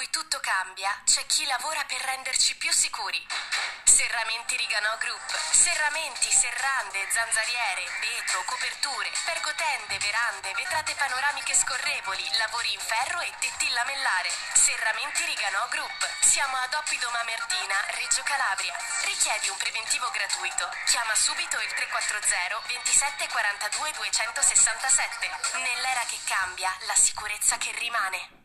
cui tutto cambia, c'è chi lavora per renderci più sicuri. Serramenti Riganò Group. Serramenti, serrande, zanzariere, vetro, coperture, pergotende, verande, vetrate panoramiche scorrevoli, lavori in ferro e tetti in lamellare. Serramenti Riganò Group. Siamo ad Oppido Mamertina, Reggio Calabria. Richiedi un preventivo gratuito. Chiama subito il 340 27 42 267. Nell'era che cambia, la sicurezza che rimane.